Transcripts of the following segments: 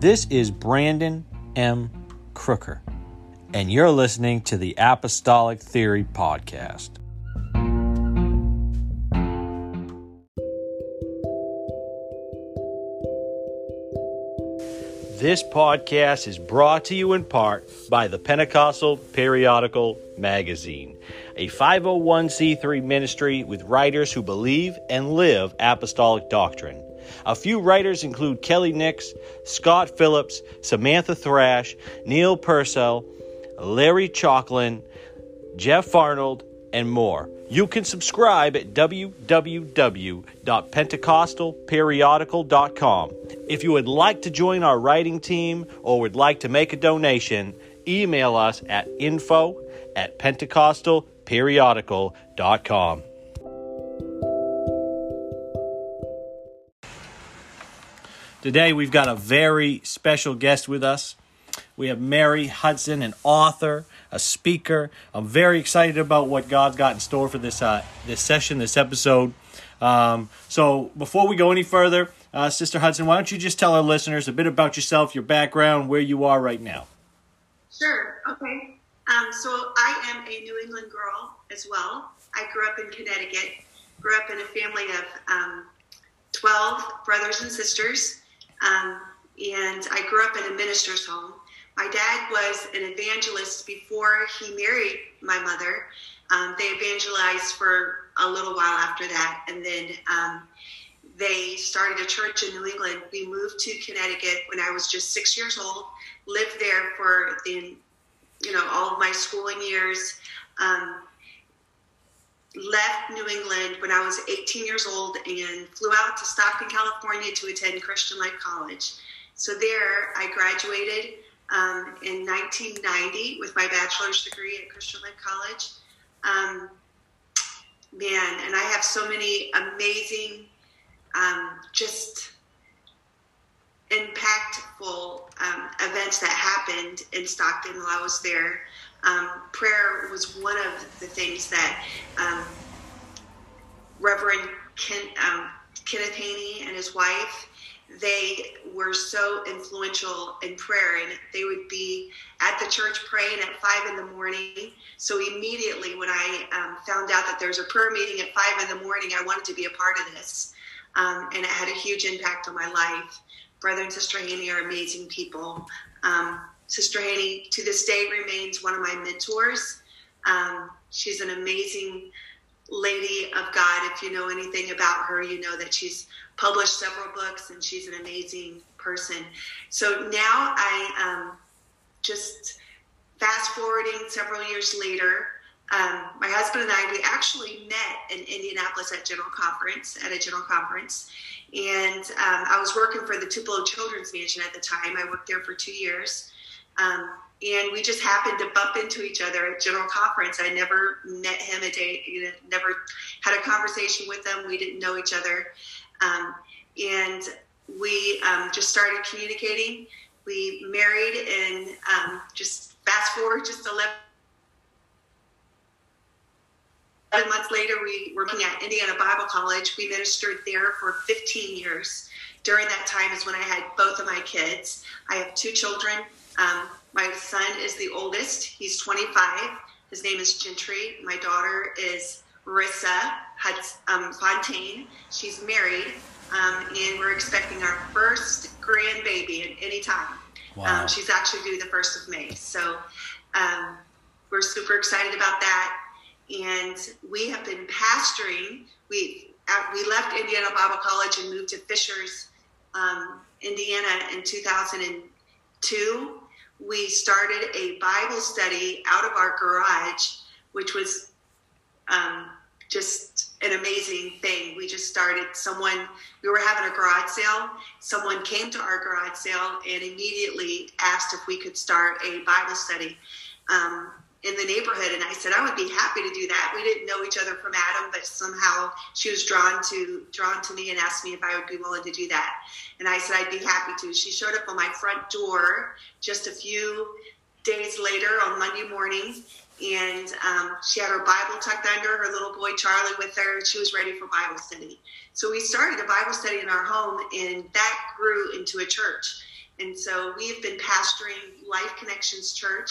This is Brandon M. Crooker, and you're listening to the Apostolic Theory Podcast. This podcast is brought to you in part by the Pentecostal Periodical Magazine, a 501c3 ministry with writers who believe and live apostolic doctrine. A few writers include Kelly Nix, Scott Phillips, Samantha Thrash, Neil Purcell, Larry Chalklin, Jeff Arnold, and more. You can subscribe at www.pentecostalperiodical.com. If you would like to join our writing team or would like to make a donation, email us at info at pentecostalperiodical.com. Today we've got a very special guest with us. We have Mary Hudson, an author, a speaker. I'm very excited about what God's got in store for this uh, this session, this episode. Um, so before we go any further, uh, Sister Hudson, why don't you just tell our listeners a bit about yourself, your background, where you are right now? Sure. Okay. Um, so I am a New England girl as well. I grew up in Connecticut. Grew up in a family of um, 12 brothers and sisters. Um, and I grew up in a minister's home. My dad was an evangelist before he married my mother. Um, they evangelized for a little while after that, and then um, they started a church in New England. We moved to Connecticut when I was just six years old. Lived there for the, you know, all of my schooling years. Um, left New England when I was 18 years old and flew out to Stockton, California to attend Christian Life College. So there I graduated um, in 1990 with my bachelor's degree at Christian Life College. Um, man, and I have so many amazing, um, just impactful um, events that happened in Stockton while I was there. Um, prayer was one of the things that um, Reverend Ken, um, Kenneth Haney and his wife, they were so influential in prayer, and they would be at the church praying at five in the morning. So immediately, when I um, found out that there's a prayer meeting at five in the morning, I wanted to be a part of this, um, and it had a huge impact on my life. Brother and Sister Haney are amazing people. Um, Sister Haney, to this day, remains one of my mentors. Um, she's an amazing lady of God. If you know anything about her, you know that she's published several books and she's an amazing person. So now I um, just fast forwarding several years later. Um, my husband and I, we actually met in Indianapolis at General Conference, at a General Conference. And um, I was working for the Tupelo Children's Mansion at the time. I worked there for two years. Um, and we just happened to bump into each other at general conference. I never met him a day, you know, never had a conversation with him. We didn't know each other, um, and we um, just started communicating. We married, and um, just fast forward just 11, 11 months later, we were at Indiana Bible College. We ministered there for 15 years. During that time is when I had both of my kids. I have two children. Um, my son is the oldest. He's 25. His name is Gentry. My daughter is Rissa um, Fontaine. She's married, um, and we're expecting our first grandbaby at any time. Wow. Um, she's actually due the first of May. So um, we're super excited about that. And we have been pastoring. We uh, we left Indiana Bible College and moved to Fishers, um, Indiana in 2002 we started a Bible study out of our garage, which was um, just an amazing thing. We just started, someone, we were having a garage sale. Someone came to our garage sale and immediately asked if we could start a Bible study. Um, in the neighborhood and I said I would be happy to do that. We didn't know each other from Adam, but somehow she was drawn to drawn to me and asked me if I would be willing to do that. And I said I'd be happy to. She showed up on my front door just a few days later on Monday morning and um, she had her Bible tucked under her little boy Charlie with her. She was ready for Bible study. So we started a Bible study in our home, and that grew into a church. And so we've been pastoring Life Connections Church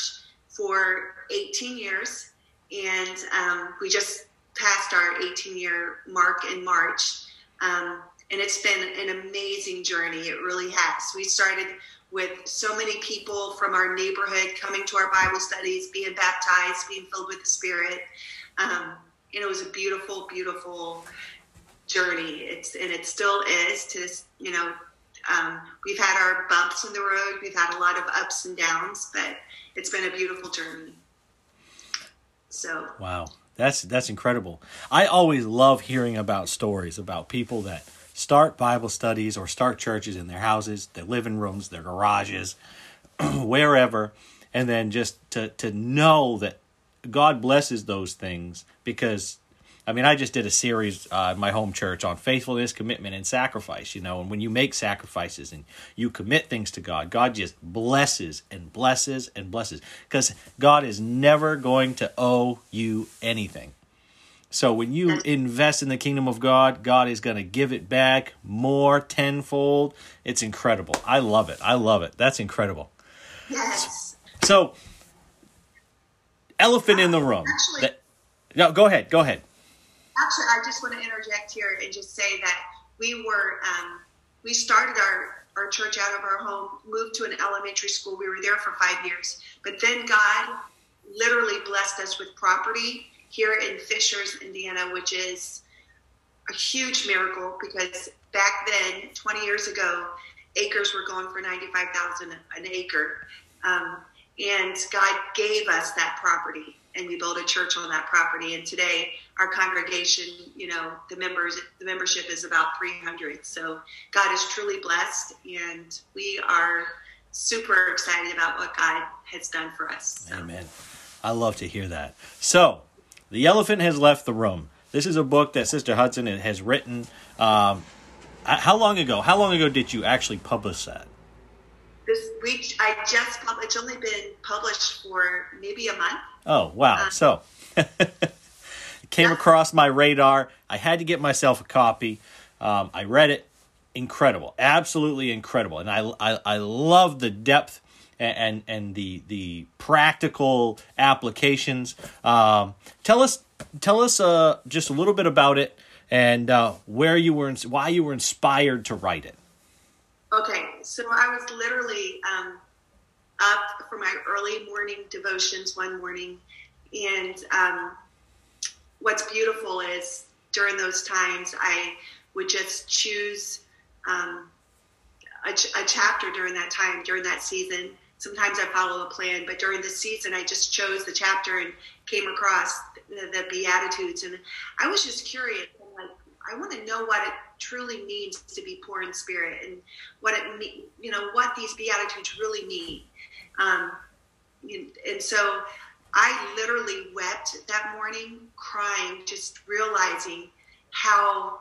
for 18 years, and um, we just passed our 18 year mark in March. Um, and it's been an amazing journey. It really has. We started with so many people from our neighborhood coming to our Bible studies, being baptized, being filled with the Spirit. Um, and it was a beautiful, beautiful journey. It's and it still is to you know, um, we've had our bumps in the road, we've had a lot of ups and downs, but it's been a beautiful journey. So wow, that's that's incredible. I always love hearing about stories about people that start Bible studies or start churches in their houses, their living rooms, their garages, wherever, and then just to to know that God blesses those things because I mean, I just did a series uh, in my home church on faithfulness, commitment, and sacrifice. You know, and when you make sacrifices and you commit things to God, God just blesses and blesses and blesses because God is never going to owe you anything. So when you invest in the kingdom of God, God is going to give it back more tenfold. It's incredible. I love it. I love it. That's incredible. Yes. So, elephant in the room. Actually, that, no, go ahead. Go ahead. Actually, I just want to interject here and just say that we were um, we started our our church out of our home, moved to an elementary school. We were there for five years, but then God literally blessed us with property here in Fishers, Indiana, which is a huge miracle because back then, 20 years ago, acres were going for 95,000 an acre. Um, and God gave us that property and we built a church on that property. And today our congregation, you know, the members, the membership is about 300. So God is truly blessed and we are super excited about what God has done for us. So. Amen. I love to hear that. So the elephant has left the room. This is a book that Sister Hudson has written. Um, how long ago? How long ago did you actually publish that? This week, I just published. It's only been published for maybe a month. Oh wow! Uh, so it came across my radar. I had to get myself a copy. Um, I read it. Incredible, absolutely incredible, and I I, I love the depth and and the the practical applications. Um, tell us tell us uh, just a little bit about it and uh, where you were why you were inspired to write it. Okay, so I was literally um, up for my early morning devotions one morning, and um, what's beautiful is during those times I would just choose um, a, a, chapter during that time during that season sometimes I follow a plan, but during the season, I just chose the chapter and came across the, the Beatitudes. And I was just curious. I'm like, I want to know what it truly means to be poor in spirit and what it mean, you know, what these Beatitudes really mean. Um, and so I literally wept that morning, crying, just realizing how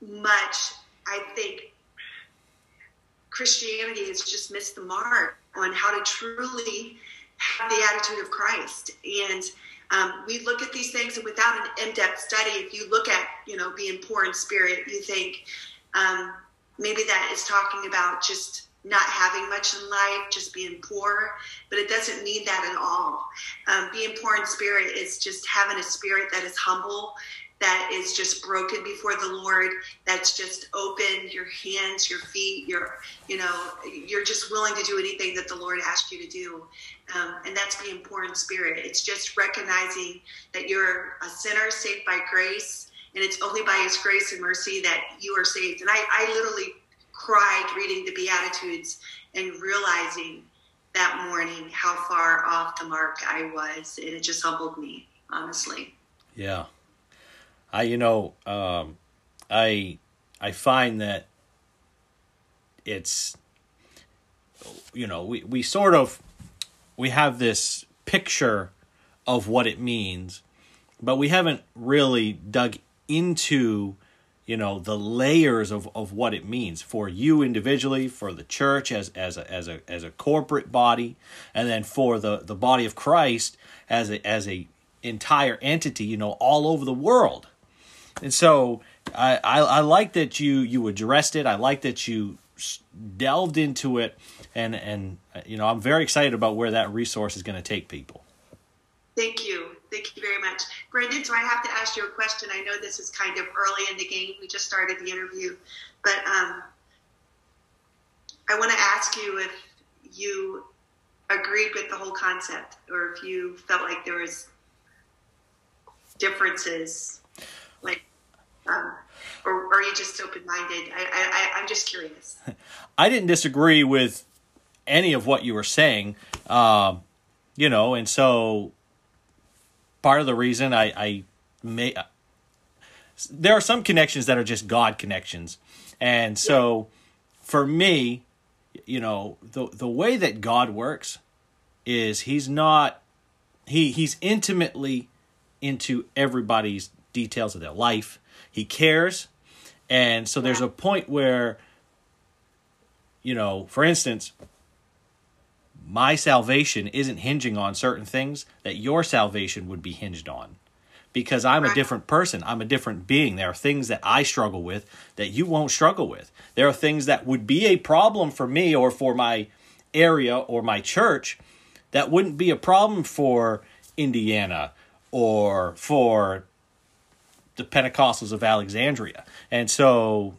much I think Christianity has just missed the mark on how to truly have the attitude of Christ. And um, we look at these things, and without an in-depth study, if you look at you know being poor in spirit, you think um, maybe that is talking about just not having much in life, just being poor, but it doesn't mean that at all. Um, being poor in spirit is just having a spirit that is humble that is just broken before the Lord, that's just open your hands, your feet, your, you know, you're just willing to do anything that the Lord asked you to do. Um, and that's being poor in spirit. It's just recognizing that you're a sinner saved by grace, and it's only by His grace and mercy that you are saved. And I, I literally cried reading the Beatitudes and realizing that morning how far off the mark I was. And it just humbled me, honestly. Yeah. I you know um, I I find that it's you know we we sort of we have this picture of what it means, but we haven't really dug into you know the layers of, of what it means for you individually for the church as as a as a as a corporate body and then for the the body of Christ as a as a entire entity you know all over the world and so I, I, I like that you you addressed it. I like that you delved into it, and and you know I'm very excited about where that resource is going to take people. Thank you. Thank you very much. Brandon, so I have to ask you a question. I know this is kind of early in the game. We just started the interview. But um, I want to ask you if you agreed with the whole concept or if you felt like there was differences like um, or, or, are you just open-minded I, I, i'm just curious i didn't disagree with any of what you were saying um, you know and so part of the reason I, I may uh, there are some connections that are just God connections. And so for me, you know, the the way that God works is he's not he he's intimately into everybody's details of their life. He cares. And so there's a point where you know, for instance, my salvation isn't hinging on certain things that your salvation would be hinged on because I'm a different person. I'm a different being. There are things that I struggle with that you won't struggle with. There are things that would be a problem for me or for my area or my church that wouldn't be a problem for Indiana or for the Pentecostals of Alexandria. And so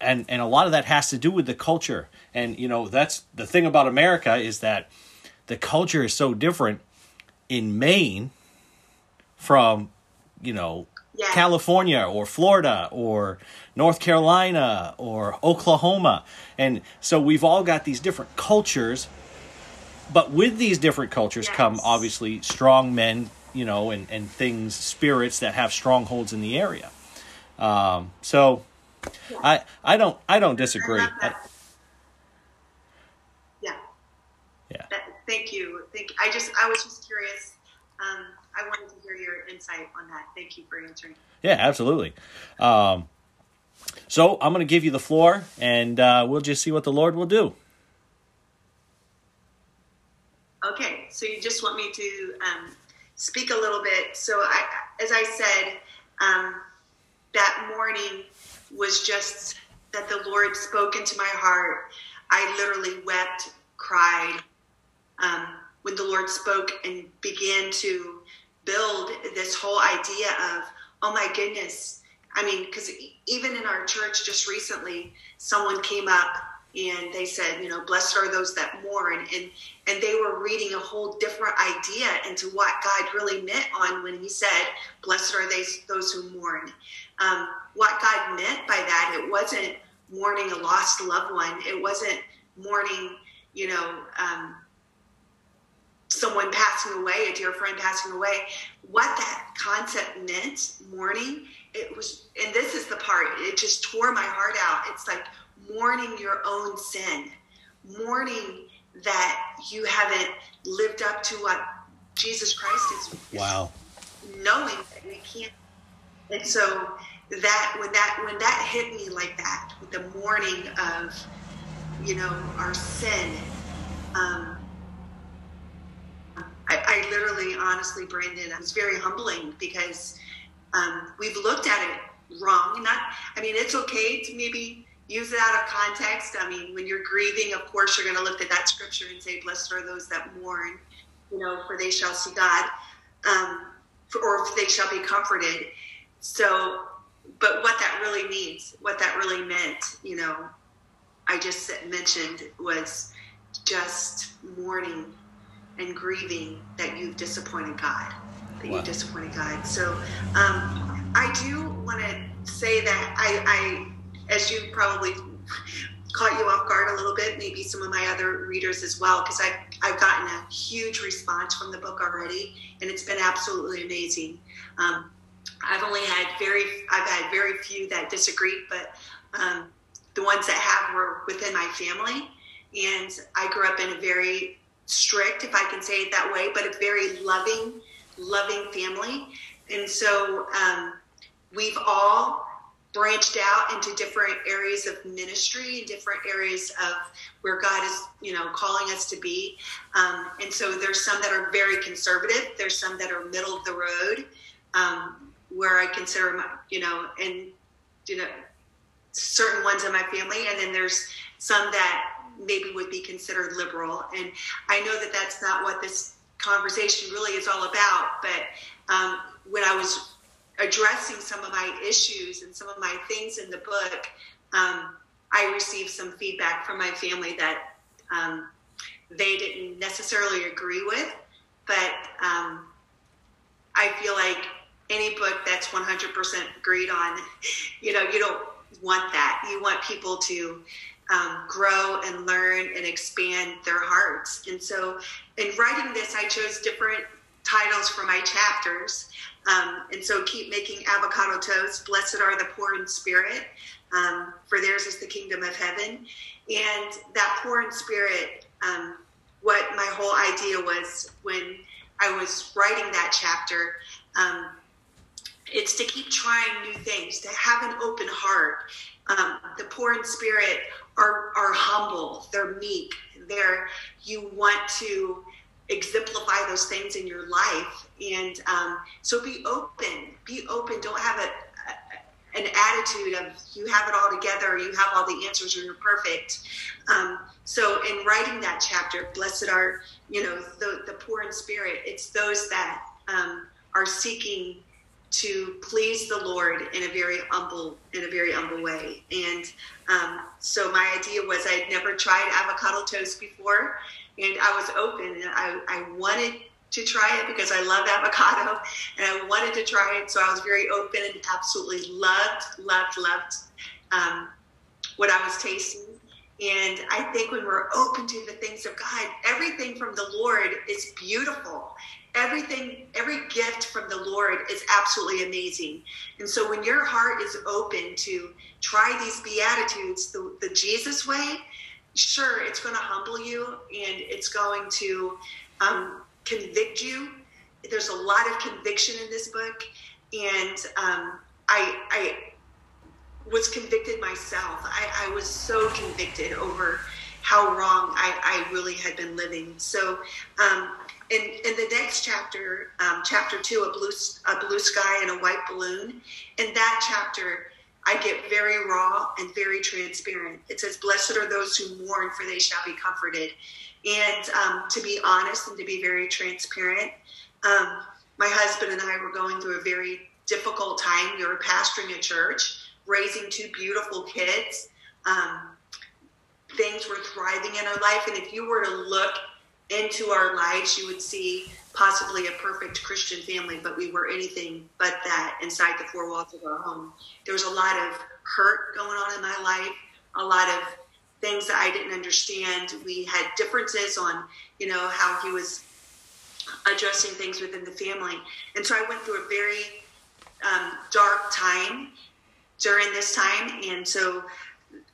and and a lot of that has to do with the culture and you know that's the thing about america is that the culture is so different in maine from you know yeah. california or florida or north carolina or oklahoma and so we've all got these different cultures but with these different cultures yes. come obviously strong men you know and, and things spirits that have strongholds in the area um, so yeah. I I don't I don't disagree. I yeah. Yeah. That, thank you. Thank. I just I was just curious. Um, I wanted to hear your insight on that. Thank you for answering. Yeah, absolutely. Um, so I'm going to give you the floor, and uh, we'll just see what the Lord will do. Okay, so you just want me to um, speak a little bit. So, I, as I said, um, that morning was just that the Lord spoke into my heart. I literally wept, cried um, when the Lord spoke and began to build this whole idea of, oh my goodness. I mean, because even in our church just recently, someone came up and they said, you know, blessed are those that mourn, and and they were reading a whole different idea into what God really meant on when He said, blessed are they those who mourn. Um, what God meant by that, it wasn't mourning a lost loved one. It wasn't mourning, you know, um, someone passing away, a dear friend passing away. What that concept meant, mourning, it was, and this is the part, it just tore my heart out. It's like mourning your own sin, mourning that you haven't lived up to what Jesus Christ is. Wow. Knowing that we can't. And so that when that when that hit me like that, with the mourning of, you know, our sin, um, I, I literally, honestly, Brandon, it was very humbling because um, we've looked at it wrong. Not, I mean, it's okay to maybe use it out of context. I mean, when you're grieving, of course, you're going to look at that scripture and say, "Blessed are those that mourn," you know, for they shall see God, um, for, or they shall be comforted. So but what that really means, what that really meant, you know, I just mentioned was just mourning and grieving that you've disappointed God, that wow. you've disappointed God. So um, I do want to say that I, I, as you probably caught you off guard a little bit, maybe some of my other readers as well, because I've, I've gotten a huge response from the book already, and it's been absolutely amazing. Um, I've only had very, I've had very few that disagreed, but um, the ones that have were within my family. And I grew up in a very strict, if I can say it that way, but a very loving, loving family. And so um, we've all branched out into different areas of ministry and different areas of where God is, you know, calling us to be. Um, and so there's some that are very conservative. There's some that are middle of the road. Um, where I consider my, you know, and you know, certain ones in my family, and then there's some that maybe would be considered liberal. And I know that that's not what this conversation really is all about. But um, when I was addressing some of my issues and some of my things in the book, um, I received some feedback from my family that um, they didn't necessarily agree with, but um, I feel like any book that's 100% agreed on, you know, you don't want that. You want people to um, grow and learn and expand their hearts. And so, in writing this, I chose different titles for my chapters. Um, and so, keep making avocado toast. Blessed are the poor in spirit, um, for theirs is the kingdom of heaven. And that poor in spirit, um, what my whole idea was when I was writing that chapter. Um, it's to keep trying new things, to have an open heart. Um, the poor in spirit are, are humble, they're meek, they're, you want to exemplify those things in your life. And um, so be open, be open. Don't have a, an attitude of you have it all together, you have all the answers, you're perfect. Um, so in writing that chapter, blessed are, you know, the, the poor in spirit, it's those that um, are seeking to please the Lord in a very humble in a very humble way. And um, so my idea was I'd never tried avocado toast before, and I was open and I, I wanted to try it because I love avocado and I wanted to try it. So I was very open and absolutely loved, loved, loved um, what I was tasting. And I think when we're open to the things of God, everything from the Lord is beautiful everything, every gift from the Lord is absolutely amazing. And so when your heart is open to try these Beatitudes the, the Jesus way, sure, it's going to humble you and it's going to um, convict you. There's a lot of conviction in this book. And um, I, I was convicted myself. I, I was so convicted over how wrong I, I really had been living. So um, in, in the next chapter, um, chapter two, a blue, a blue sky and a white balloon, in that chapter, I get very raw and very transparent. It says, Blessed are those who mourn, for they shall be comforted. And um, to be honest and to be very transparent, um, my husband and I were going through a very difficult time. We were pastoring a church, raising two beautiful kids. Um, things were thriving in our life. And if you were to look into our lives, you would see possibly a perfect Christian family, but we were anything but that inside the four walls of our home. There was a lot of hurt going on in my life, a lot of things that I didn't understand. We had differences on, you know, how he was addressing things within the family. And so I went through a very um, dark time during this time. And so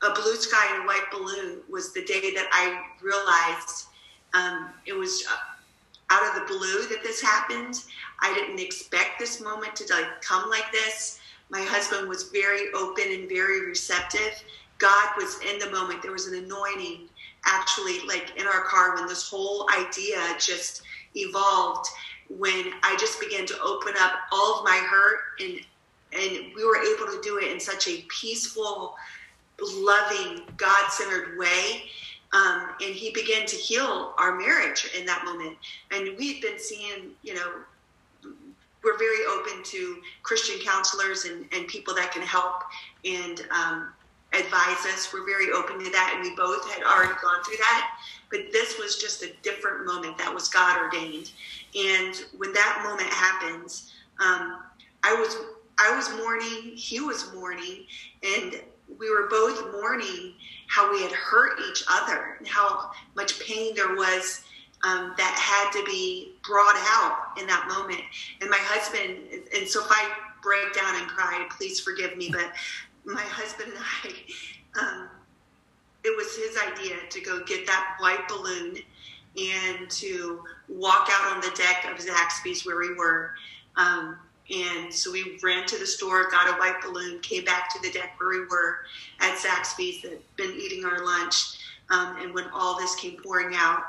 a blue sky and a white balloon was the day that I realized um, it was uh, out of the blue that this happened. I didn't expect this moment to like come like this. My husband was very open and very receptive. God was in the moment. There was an anointing actually like in our car when this whole idea just evolved when I just began to open up all of my hurt and and we were able to do it in such a peaceful, loving, God-centered way um, and he began to heal our marriage in that moment. And we've been seeing, you know, we're very open to Christian counselors and, and people that can help and um, advise us. We're very open to that, and we both had already gone through that. But this was just a different moment that was God ordained. And when that moment happens, um, I was I was mourning, he was mourning, and we were both mourning how we had hurt each other and how much pain there was um, that had to be brought out in that moment. And my husband, and so if I break down and cry, please forgive me, but my husband and I, um, it was his idea to go get that white balloon and to walk out on the deck of Zaxby's where we were. Um, and so we ran to the store, got a white balloon, came back to the deck where we were at Zaxby's that had been eating our lunch. Um, and when all this came pouring out,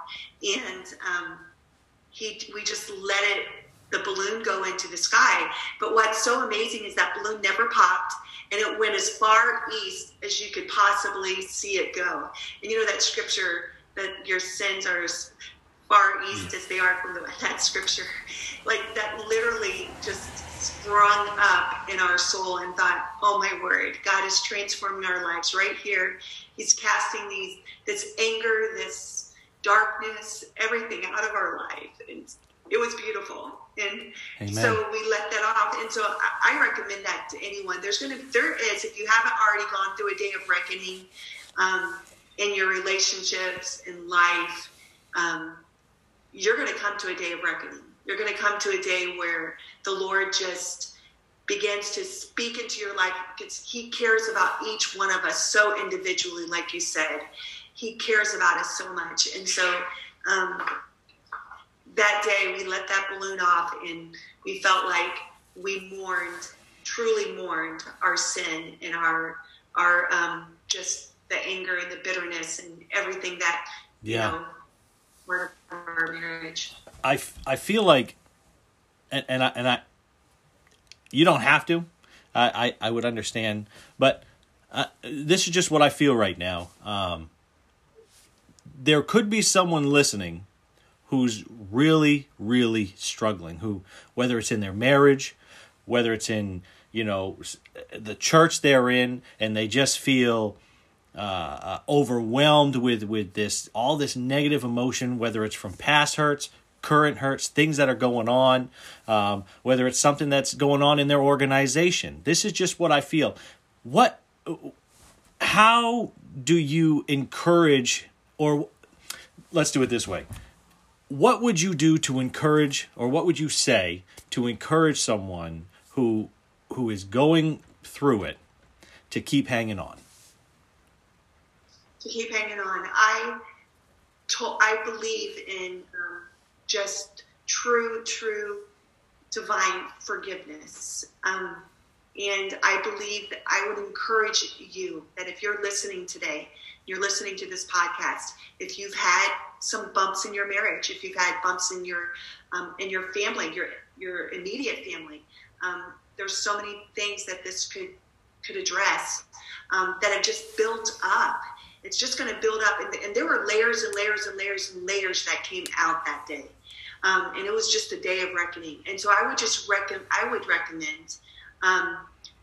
and um, he, we just let it, the balloon go into the sky. But what's so amazing is that balloon never popped. and it went as far east as you could possibly see it go. And you know that scripture that your sins are as far east as they are from the that scripture, like that literally just sprung up in our soul and thought, oh my word, God is transforming our lives right here. He's casting these this anger, this darkness, everything out of our life. And it was beautiful. And Amen. so we let that off. And so I, I recommend that to anyone. There's going to, there is, if you haven't already gone through a day of reckoning um, in your relationships, in life, um, you're going to come to a day of reckoning. You're going to come to a day where the Lord just begins to speak into your life because He cares about each one of us so individually, like you said. He cares about us so much. And so, um, that day we let that balloon off and we felt like we mourned, truly mourned our sin and our our um, just the anger and the bitterness and everything that you yeah. know were our marriage. I, I feel like, and, and I and I, you don't have to. I I, I would understand, but uh, this is just what I feel right now. Um, there could be someone listening who's really, really struggling, who, whether it's in their marriage, whether it's in, you know, the church they're in, and they just feel uh, uh, overwhelmed with, with this, all this negative emotion, whether it's from past hurts, current hurts, things that are going on, um, whether it's something that's going on in their organization. This is just what I feel. What, how do you encourage, or let's do it this way what would you do to encourage or what would you say to encourage someone who who is going through it to keep hanging on to keep hanging on i to, i believe in um, just true true divine forgiveness um, and i believe that i would encourage you that if you're listening today you're listening to this podcast if you've had some bumps in your marriage, if you've had bumps in your um, in your family, your your immediate family. Um, there's so many things that this could could address um, that have just built up. It's just going to build up, and, and, there were layers and layers and layers and layers that came out that day, um, and it was just a day of reckoning. And so I would just reckon I would recommend um,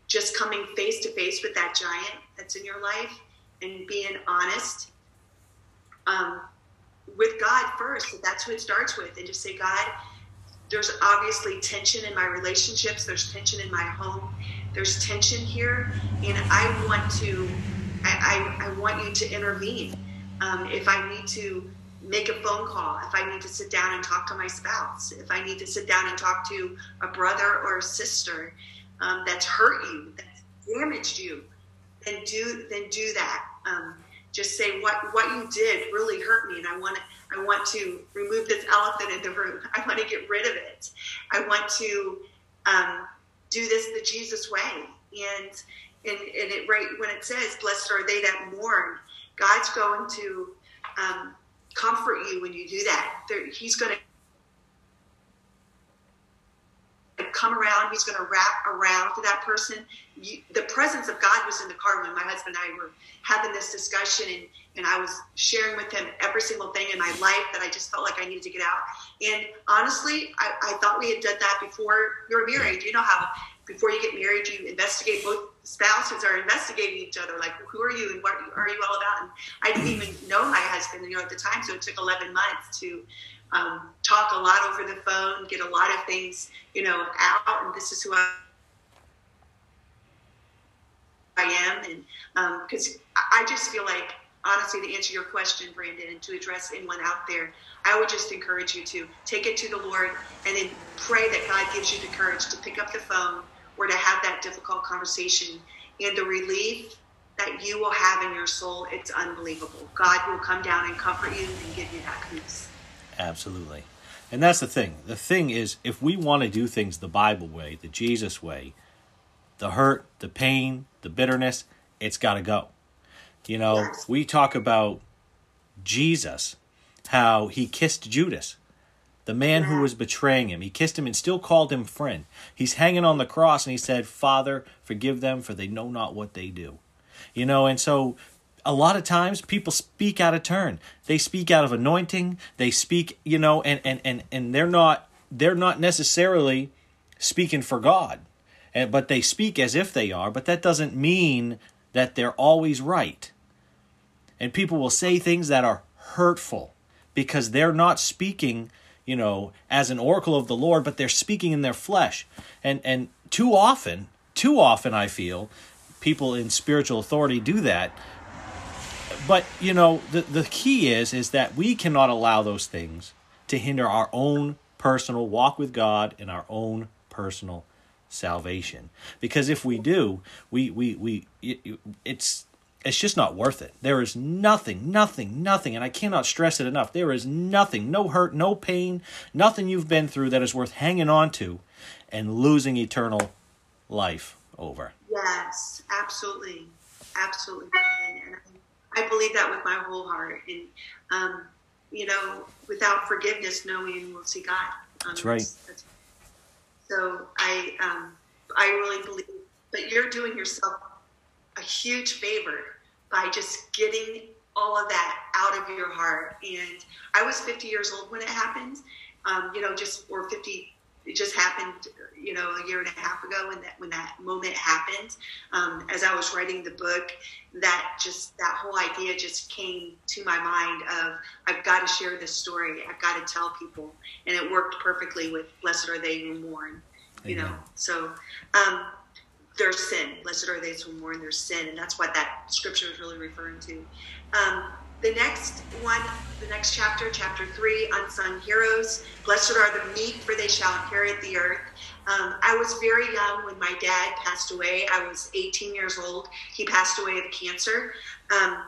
just coming face to face with that giant that's in your life and being honest. Um, with God first. That's who it starts with. And just say, God, there's obviously tension in my relationships, there's tension in my home, there's tension here, and I want to, I, I, want you to intervene. Um, if I need to make a phone call, if I need to sit down and talk to my spouse, if I need to sit down and talk to a brother or a sister um, that's hurt you, that's damaged you, then do then do that. Um, just say what what you did really hurt me and i want i want to remove this elephant in the room i want to get rid of it i want to um, do this the jesus way and and, and it right when it says blessed are they that mourn god's going to um, comfort you when you do that there, he's going to come around. He's going to wrap around to that person. You, the presence of God was in the car when my husband and I were having this discussion, and, and I was sharing with him every single thing in my life that I just felt like I needed to get out. And honestly, I, I thought we had done that before you were married. You know how before you get married, you investigate both spouses are investigating each other like who are you and what are you all about? And i didn't even know my husband you know at the time so it took 11 months to um, talk a lot over the phone, get a lot of things, you know, out, and this is who I, I am, and because um, I just feel like, honestly, to answer your question, Brandon, and to address anyone out there, I would just encourage you to take it to the Lord and then pray that God gives you the courage to pick up the phone or to have that difficult conversation. And the relief that you will have in your soul, it's unbelievable. God will come down and comfort you and give you that peace. Absolutely. And that's the thing. The thing is, if we want to do things the Bible way, the Jesus way, the hurt, the pain, the bitterness, it's got to go. You know, we talk about Jesus, how he kissed Judas. The man who was betraying him. He kissed him and still called him friend. He's hanging on the cross and he said, Father, forgive them, for they know not what they do. You know, and so a lot of times people speak out of turn. They speak out of anointing. They speak, you know, and and and, and they're not they're not necessarily speaking for God. And, but they speak as if they are, but that doesn't mean that they're always right. And people will say things that are hurtful because they're not speaking, you know, as an oracle of the Lord, but they're speaking in their flesh. And and too often, too often I feel people in spiritual authority do that but you know the the key is is that we cannot allow those things to hinder our own personal walk with God and our own personal salvation because if we do we we we it's it's just not worth it there is nothing nothing nothing and i cannot stress it enough there is nothing no hurt no pain nothing you've been through that is worth hanging on to and losing eternal life over yes absolutely absolutely and I believe that with my whole heart. And, um, you know, without forgiveness, no one will see God. Um, that's right. That's, so I, um, I really believe, but you're doing yourself a huge favor by just getting all of that out of your heart. And I was 50 years old when it happened, um, you know, just, or 50, it just happened, you know, a year and a half ago when that when that moment happened. Um, as I was writing the book, that just that whole idea just came to my mind of I've got to share this story. I've got to tell people, and it worked perfectly with "Blessed are they who mourn." You Amen. know, so um, their sin. Blessed are they who mourn their sin, and that's what that scripture is really referring to. Um, the next one, the next chapter, chapter three, unsung heroes. Blessed are the meek, for they shall inherit the earth. Um, I was very young when my dad passed away. I was 18 years old. He passed away of cancer. Um,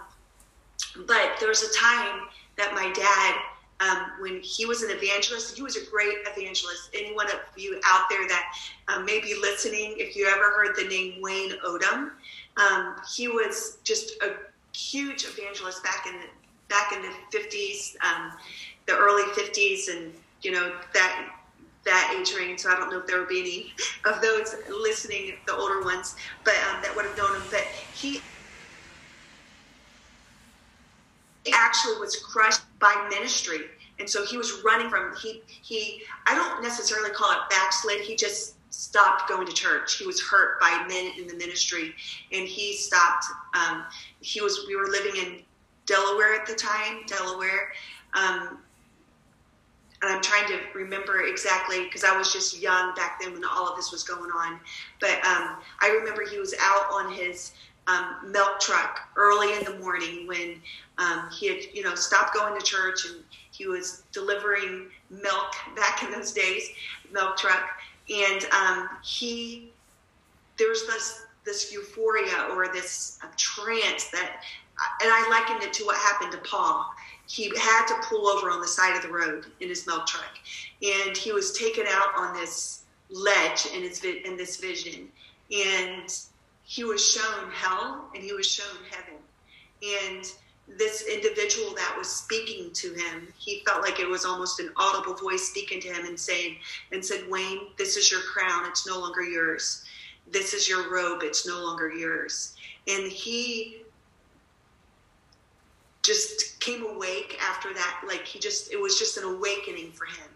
but there was a time that my dad, um, when he was an evangelist, he was a great evangelist. Anyone of you out there that um, may be listening, if you ever heard the name Wayne Odom, um, he was just a huge evangelist back in the back in the 50s, um, the early 50s, and you know that that age range. So I don't know if there would be any of those listening, the older ones, but um, that would have known him. But he actually was crushed by ministry, and so he was running from he he. I don't necessarily call it backslid. He just stopped going to church. He was hurt by men in the ministry, and he stopped. Um, he was. We were living in Delaware at the time, Delaware. Um, and I'm trying to remember exactly because I was just young back then when all of this was going on. But um, I remember he was out on his um, milk truck early in the morning when um, he had, you know, stopped going to church and he was delivering milk back in those days, milk truck. And um, he there's this this euphoria or this uh, trance that and I likened it to what happened to Paul. He had to pull over on the side of the road in his milk truck, and he was taken out on this ledge in his in this vision, and he was shown hell and he was shown heaven, and this individual that was speaking to him, he felt like it was almost an audible voice speaking to him and saying, and said, Wayne, this is your crown. It's no longer yours. This is your robe. It's no longer yours. And he just came awake after that. Like he just, it was just an awakening for him.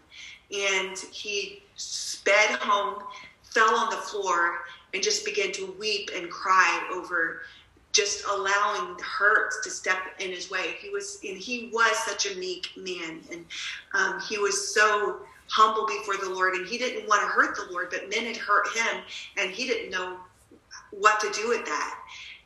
And he sped home, fell on the floor, and just began to weep and cry over just allowing hurt to step in his way. He was, and he was such a meek man, and um, he was so humble before the Lord, and he didn't want to hurt the Lord, but men had hurt him, and he didn't know what to do with that.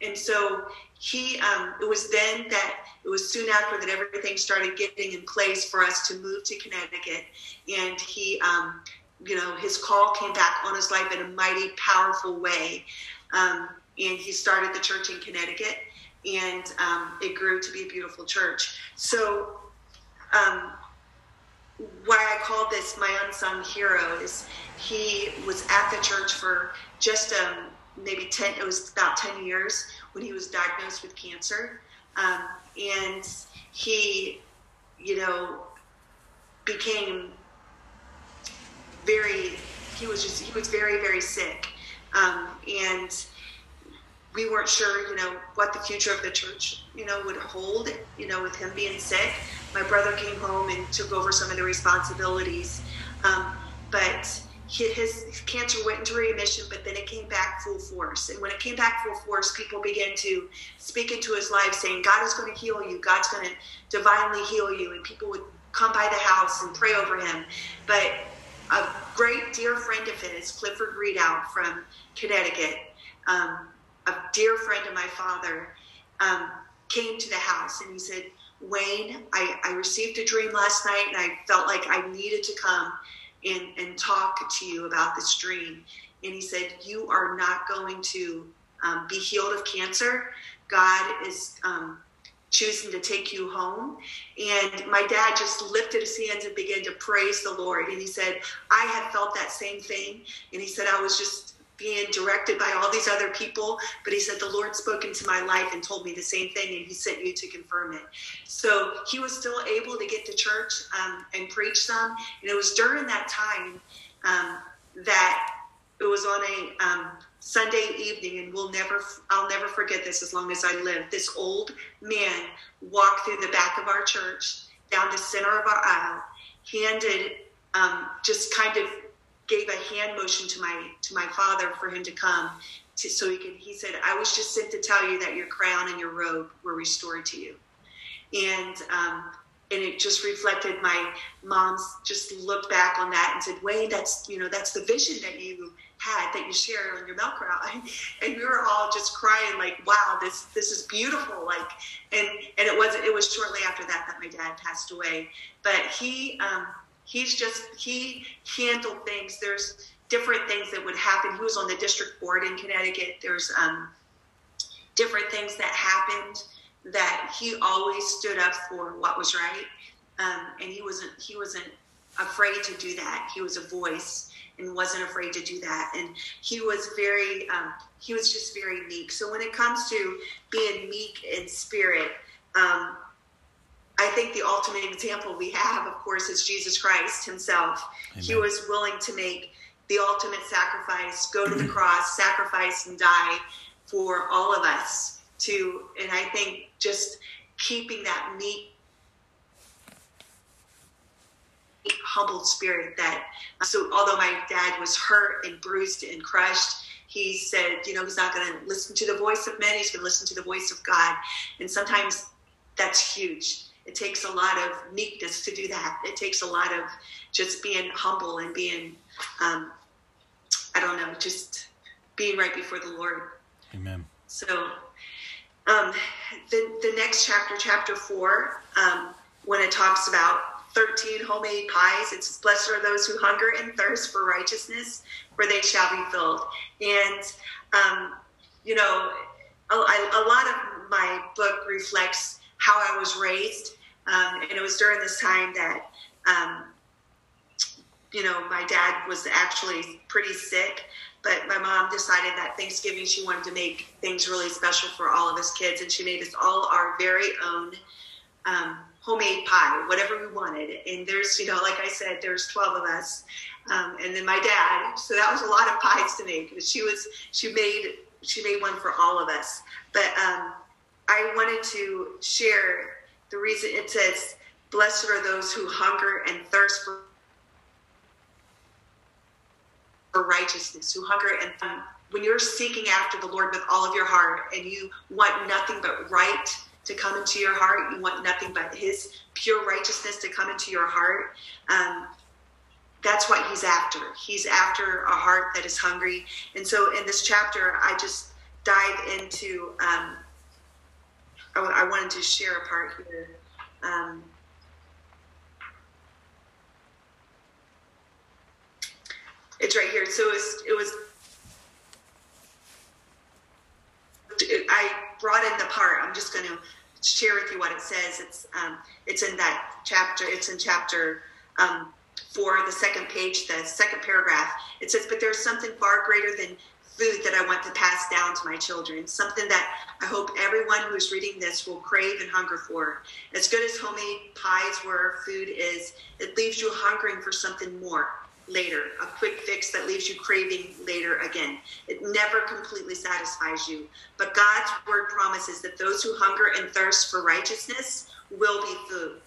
And so he, um, it was then that it was soon after that everything started getting in place for us to move to Connecticut, and he. Um, you know, his call came back on his life in a mighty, powerful way. Um, and he started the church in Connecticut, and um, it grew to be a beautiful church. So, um, why I call this my unsung hero is he was at the church for just um, maybe 10, it was about 10 years when he was diagnosed with cancer. Um, and he, you know, became very, he was just, he was very, very sick. Um, and we weren't sure, you know, what the future of the church, you know, would hold, you know, with him being sick. My brother came home and took over some of the responsibilities. Um, but his cancer went into remission, but then it came back full force. And when it came back full force, people began to speak into his life, saying, God is going to heal you. God's going to divinely heal you. And people would come by the house and pray over him. But a great dear friend of his, Clifford Readout from Connecticut, um, a dear friend of my father, um, came to the house and he said, Wayne, I, I received a dream last night and I felt like I needed to come and, and talk to you about this dream. And he said, You are not going to um, be healed of cancer. God is um, choosing to take you home. And my dad just lifted his hands and began to praise the Lord. And he said, I had felt that same thing. And he said, I was just being directed by all these other people. But he said, The Lord spoke into my life and told me the same thing, and he sent you to confirm it. So he was still able to get to church um, and preach some. And it was during that time um, that it was on a um, Sunday evening, and we'll never, I'll never forget this as long as I live. This old man walked through the back of our church, down the center of our aisle, handed um, just kind of gave a hand motion to my to my father for him to come to, so he could he said i was just sent to tell you that your crown and your robe were restored to you and um, and it just reflected my mom's just looked back on that and said wayne that's you know that's the vision that you had that you shared on your milk route and we were all just crying like wow this this is beautiful like and and it was it was shortly after that that my dad passed away. But he um, he's just he handled things. There's different things that would happen. He was on the district board in connecticut. There's um, different things that happened that he always stood up for what was right. Um, and he wasn't he wasn't afraid to do that. He was a voice and wasn't afraid to do that and he was very um, he was just very meek so when it comes to being meek in spirit um, I think the ultimate example we have, of course, is Jesus Christ himself. Amen. He was willing to make the ultimate sacrifice, go to the cross, sacrifice, and die for all of us. To and I think just keeping that meek, humbled spirit. That so although my dad was hurt and bruised and crushed, he said, you know, he's not going to listen to the voice of men. He's going to listen to the voice of God. And sometimes that's huge it takes a lot of meekness to do that. It takes a lot of just being humble and being, um, I don't know, just being right before the Lord. Amen. So, um, the the next chapter, chapter four, um, when it talks about thirteen homemade pies, it's blessed are those who hunger and thirst for righteousness, for they shall be filled. And um, you know, a, a lot of my book reflects how I was raised. Um, and it was during this time that, um, you know, my dad was actually pretty sick. But my mom decided that Thanksgiving she wanted to make things really special for all of us kids, and she made us all our very own um, homemade pie, whatever we wanted. And there's, you know, like I said, there's 12 of us, um, and then my dad. So that was a lot of pies to make. But she was, she made, she made one for all of us. But um, I wanted to share the reason it says, Blessed are those who hunger and thirst for, for righteousness, who hunger and um, when you're seeking after the Lord with all of your heart and you want nothing but right to come into your heart, you want nothing but His pure righteousness to come into your heart. Um, that's what He's after. He's after a heart that is hungry. And so in this chapter, I just dive into um, I, wanted to share a part here. Um, it's right here. So it was, it was I brought in the part. I'm just going to share with you what it says. It's um, it's in that chapter. It's in chapter um, four, the second page, the second paragraph. It says, "But there's something far greater than food that I want to pass down to my children, something that I hope everyone who is reading this will crave and hunger for. As good as homemade pies were, food is, it leaves you hungering for something more, later, a quick fix that leaves you craving later again. It never completely satisfies you. But God's word promises that those who hunger and thirst for righteousness will be food,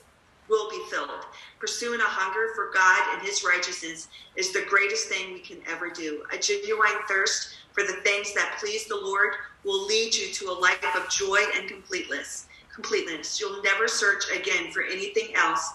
will be filled. Pursuing a hunger for God and his righteousness is the greatest thing we can ever do. A genuine thirst for the things that please the Lord will lead you to a life of joy and completeness. Completeness. You'll never search again for anything else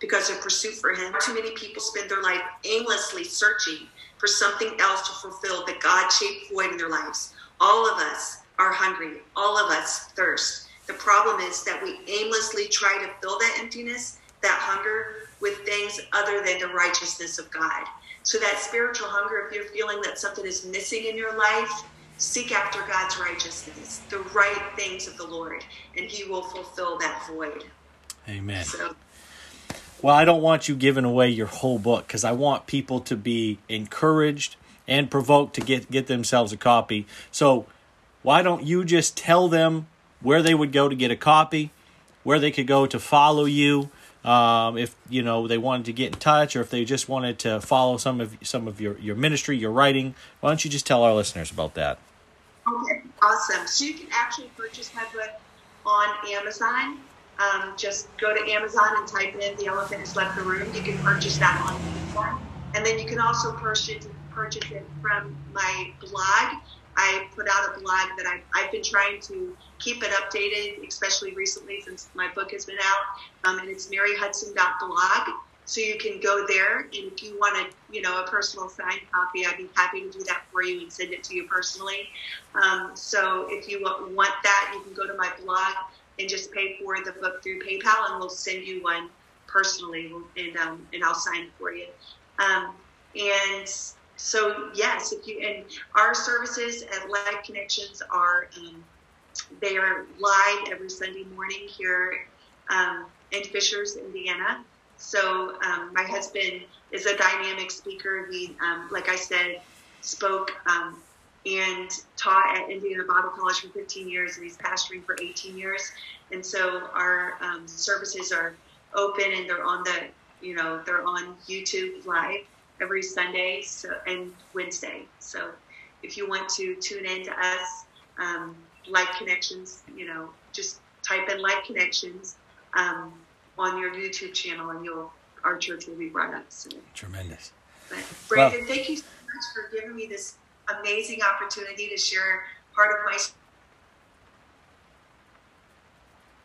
because of pursuit for Him. Too many people spend their life aimlessly searching for something else to fulfill the God shaped void in their lives. All of us are hungry, all of us thirst. The problem is that we aimlessly try to fill that emptiness, that hunger, with things other than the righteousness of God. So, that spiritual hunger, if you're feeling that something is missing in your life, seek after God's righteousness, the right things of the Lord, and He will fulfill that void. Amen. So, well, I don't want you giving away your whole book because I want people to be encouraged and provoked to get get themselves a copy. So, why don't you just tell them where they would go to get a copy, where they could go to follow you, um, if you know they wanted to get in touch, or if they just wanted to follow some of some of your your ministry, your writing. Why don't you just tell our listeners about that? Okay, awesome. So you can actually purchase my book on Amazon. Um, just go to Amazon and type in "The Elephant Has Left the Room." You can purchase that on Amazon, and then you can also purchase purchase it from my blog. I put out a blog that I, I've been trying to keep it updated, especially recently since my book has been out. Um, and it's maryhudson.blog. So you can go there, and if you want a, you know, a personal signed copy, I'd be happy to do that for you and send it to you personally. Um, so if you want that, you can go to my blog and just pay for the book through PayPal, and we'll send you one personally, and um, and I'll sign for you. Um, and so yes, if you and our services at Life Connections are um, they are live every Sunday morning here um, in Fishers, Indiana. So um, my husband is a dynamic speaker. He, um, like I said, spoke and taught at Indiana Bible College for 15 years, and he's pastoring for 18 years. And so our um, services are open, and they're on the, you know, they're on YouTube live every Sunday so, and Wednesday. So if you want to tune in to us, um, Life Connections, you know, just type in Life Connections um, on your YouTube channel and you'll our church will be brought up. So. Tremendous. But Brandon, well, thank you so much for giving me this amazing opportunity to share part of my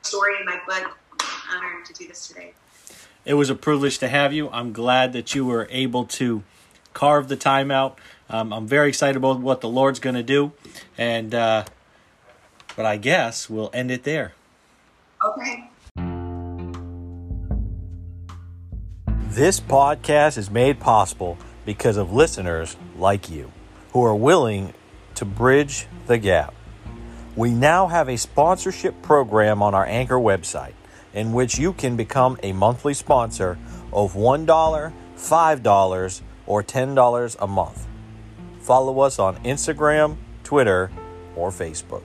story in my book. I'm honored to do this today. It was a privilege to have you. I'm glad that you were able to carve the time out. Um, I'm very excited about what the Lord's going to do, and uh, but I guess we'll end it there. Okay. This podcast is made possible because of listeners like you who are willing to bridge the gap. We now have a sponsorship program on our Anchor website in which you can become a monthly sponsor of $1, $5, or $10 a month. Follow us on Instagram, Twitter, or Facebook.